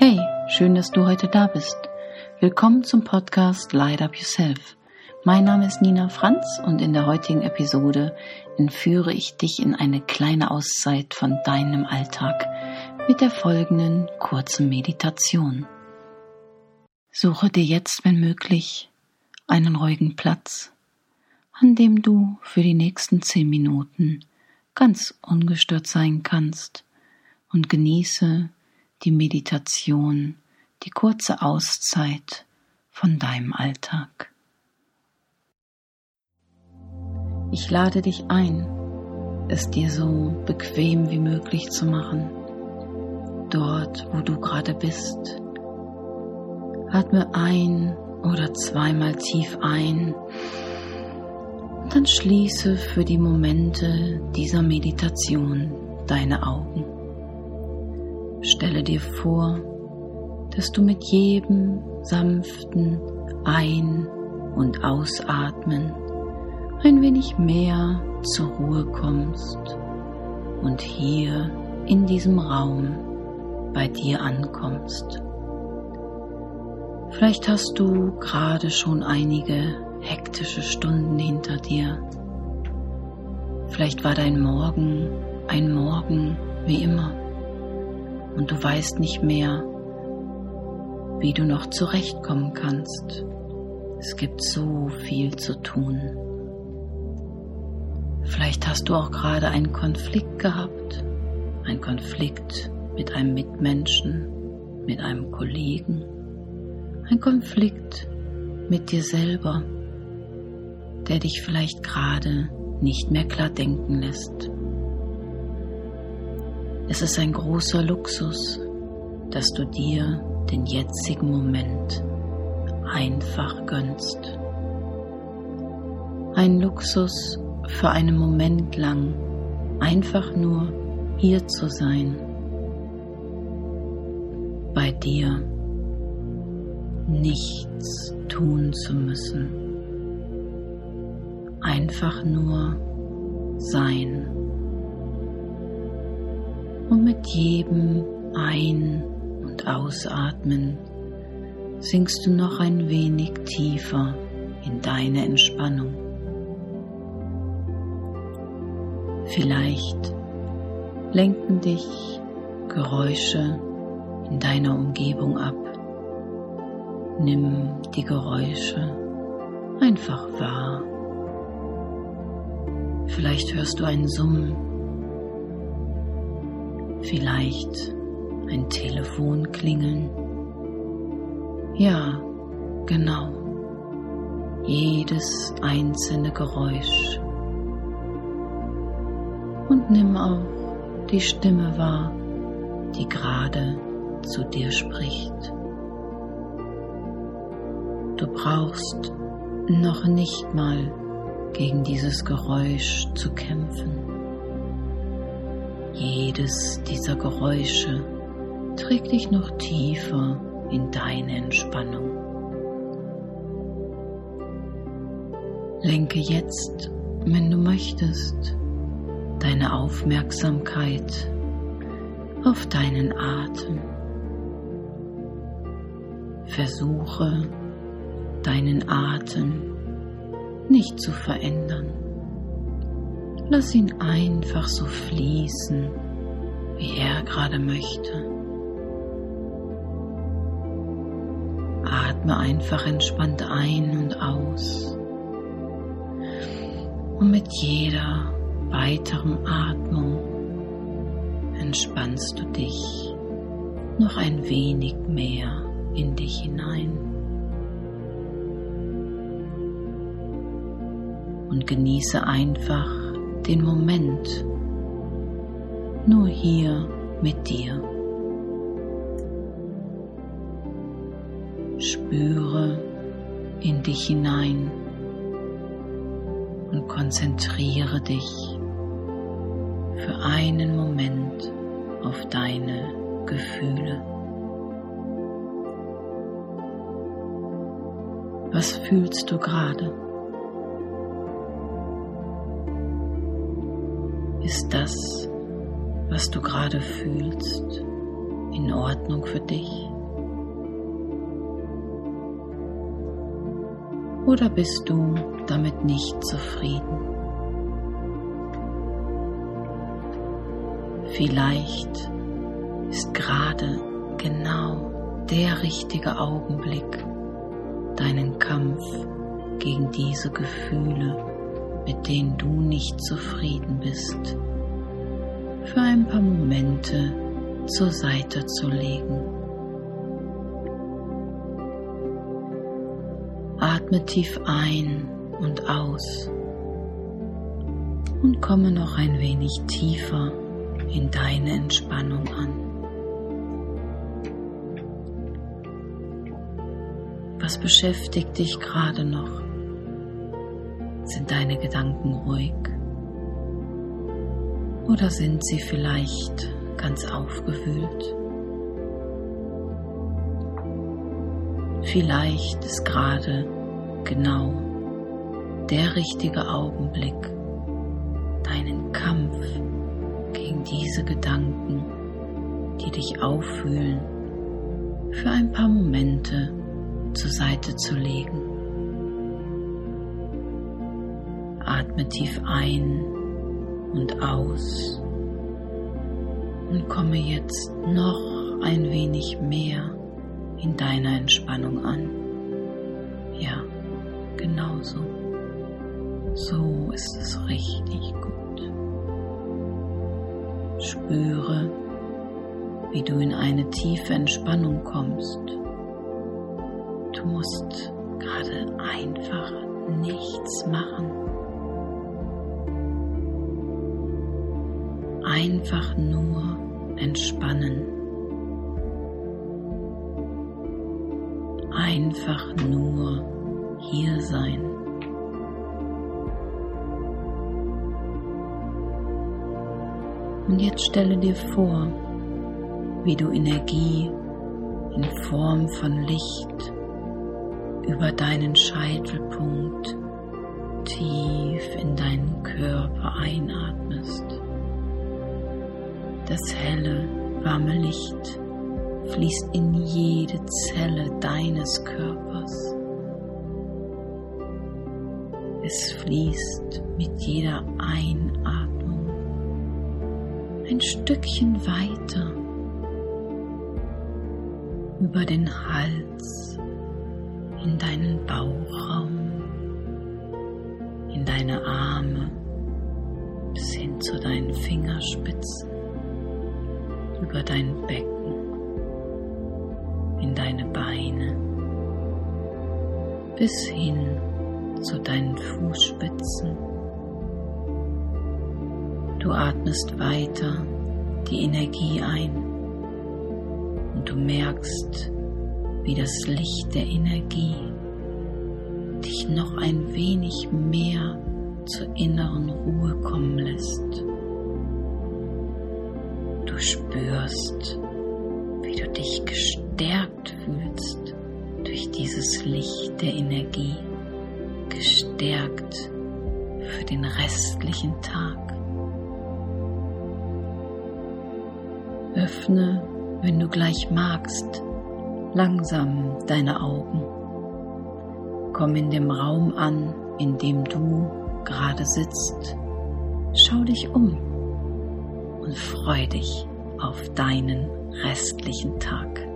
Hey, schön, dass du heute da bist. Willkommen zum Podcast Light Up Yourself. Mein Name ist Nina Franz und in der heutigen Episode entführe ich dich in eine kleine Auszeit von deinem Alltag mit der folgenden kurzen Meditation. Suche dir jetzt, wenn möglich, einen ruhigen Platz, an dem du für die nächsten zehn Minuten ganz ungestört sein kannst und genieße die Meditation, die kurze Auszeit von deinem Alltag. Ich lade dich ein, es dir so bequem wie möglich zu machen, dort, wo du gerade bist. Atme ein oder zweimal tief ein und dann schließe für die Momente dieser Meditation deine Augen. Stelle dir vor, dass du mit jedem sanften Ein- und Ausatmen ein wenig mehr zur Ruhe kommst und hier in diesem Raum bei dir ankommst. Vielleicht hast du gerade schon einige hektische Stunden hinter dir. Vielleicht war dein Morgen ein Morgen wie immer und du weißt nicht mehr, wie du noch zurechtkommen kannst. Es gibt so viel zu tun. Vielleicht hast du auch gerade einen Konflikt gehabt, einen Konflikt mit einem Mitmenschen, mit einem Kollegen, ein Konflikt mit dir selber, der dich vielleicht gerade nicht mehr klar denken lässt. Es ist ein großer Luxus, dass du dir den jetzigen Moment einfach gönnst. Ein Luxus für einen Moment lang einfach nur hier zu sein, bei dir nichts tun zu müssen, einfach nur sein und mit jedem Ein- und Ausatmen sinkst du noch ein wenig tiefer in deine Entspannung. Vielleicht lenken dich Geräusche in deiner Umgebung ab. Nimm die Geräusche einfach wahr. Vielleicht hörst du ein Summen vielleicht ein Telefon klingeln. Ja, genau. Jedes einzelne Geräusch. Und nimm auch die Stimme wahr, die gerade zu dir spricht. Du brauchst noch nicht mal gegen dieses Geräusch zu kämpfen. Jedes dieser Geräusche trägt dich noch tiefer in deine Entspannung. Lenke jetzt, wenn du möchtest, deine Aufmerksamkeit auf deinen Atem. Versuche deinen Atem nicht zu verändern. Lass ihn einfach so fließen, wie er gerade möchte. Atme einfach entspannt ein und aus. Und mit jeder weiteren Atmung entspannst du dich noch ein wenig mehr in dich hinein. Und genieße einfach den Moment nur hier mit dir. Spüre in dich hinein und konzentriere dich für einen Moment auf deine Gefühle. Was fühlst du gerade? Ist das, was du gerade fühlst, in Ordnung für dich? Oder bist du damit nicht zufrieden? Vielleicht ist gerade genau der richtige Augenblick, deinen Kampf gegen diese Gefühle, mit denen du nicht zufrieden bist, für ein paar Momente zur Seite zu legen. Atme tief ein und aus und komme noch ein wenig tiefer in deine Entspannung an. Was beschäftigt dich gerade noch? Sind deine Gedanken ruhig? Oder sind sie vielleicht ganz aufgewühlt? Vielleicht ist gerade genau der richtige Augenblick, deinen Kampf gegen diese Gedanken, die dich auffühlen, für ein paar Momente zur Seite zu legen. Atme tief ein und aus und komme jetzt noch ein wenig mehr in deiner Entspannung an. Ja, genau so. So ist es richtig gut. Spüre, wie du in eine tiefe Entspannung kommst. Du musst gerade einfach nichts machen. Einfach nur entspannen. Einfach nur hier sein. Und jetzt stelle dir vor, wie du Energie in Form von Licht über deinen Scheitelpunkt tief in deinen Körper einatmest. Das helle, warme Licht fließt in jede Zelle deines Körpers. Es fließt mit jeder Einatmung ein Stückchen weiter über den Hals in deinen Bauchraum, in deine Arme bis hin zu deinen Fingerspitzen, über dein Becken, in deine Beine, bis hin zu deinen Fußspitzen. Du atmest weiter die Energie ein und du merkst, wie das Licht der Energie dich noch ein wenig mehr zur inneren Ruhe kommen lässt. Spürst, wie du dich gestärkt fühlst durch dieses Licht der Energie, gestärkt für den restlichen Tag. Öffne, wenn du gleich magst, langsam deine Augen. Komm in dem Raum an, in dem du gerade sitzt. Schau dich um und freu dich auf deinen restlichen Tag.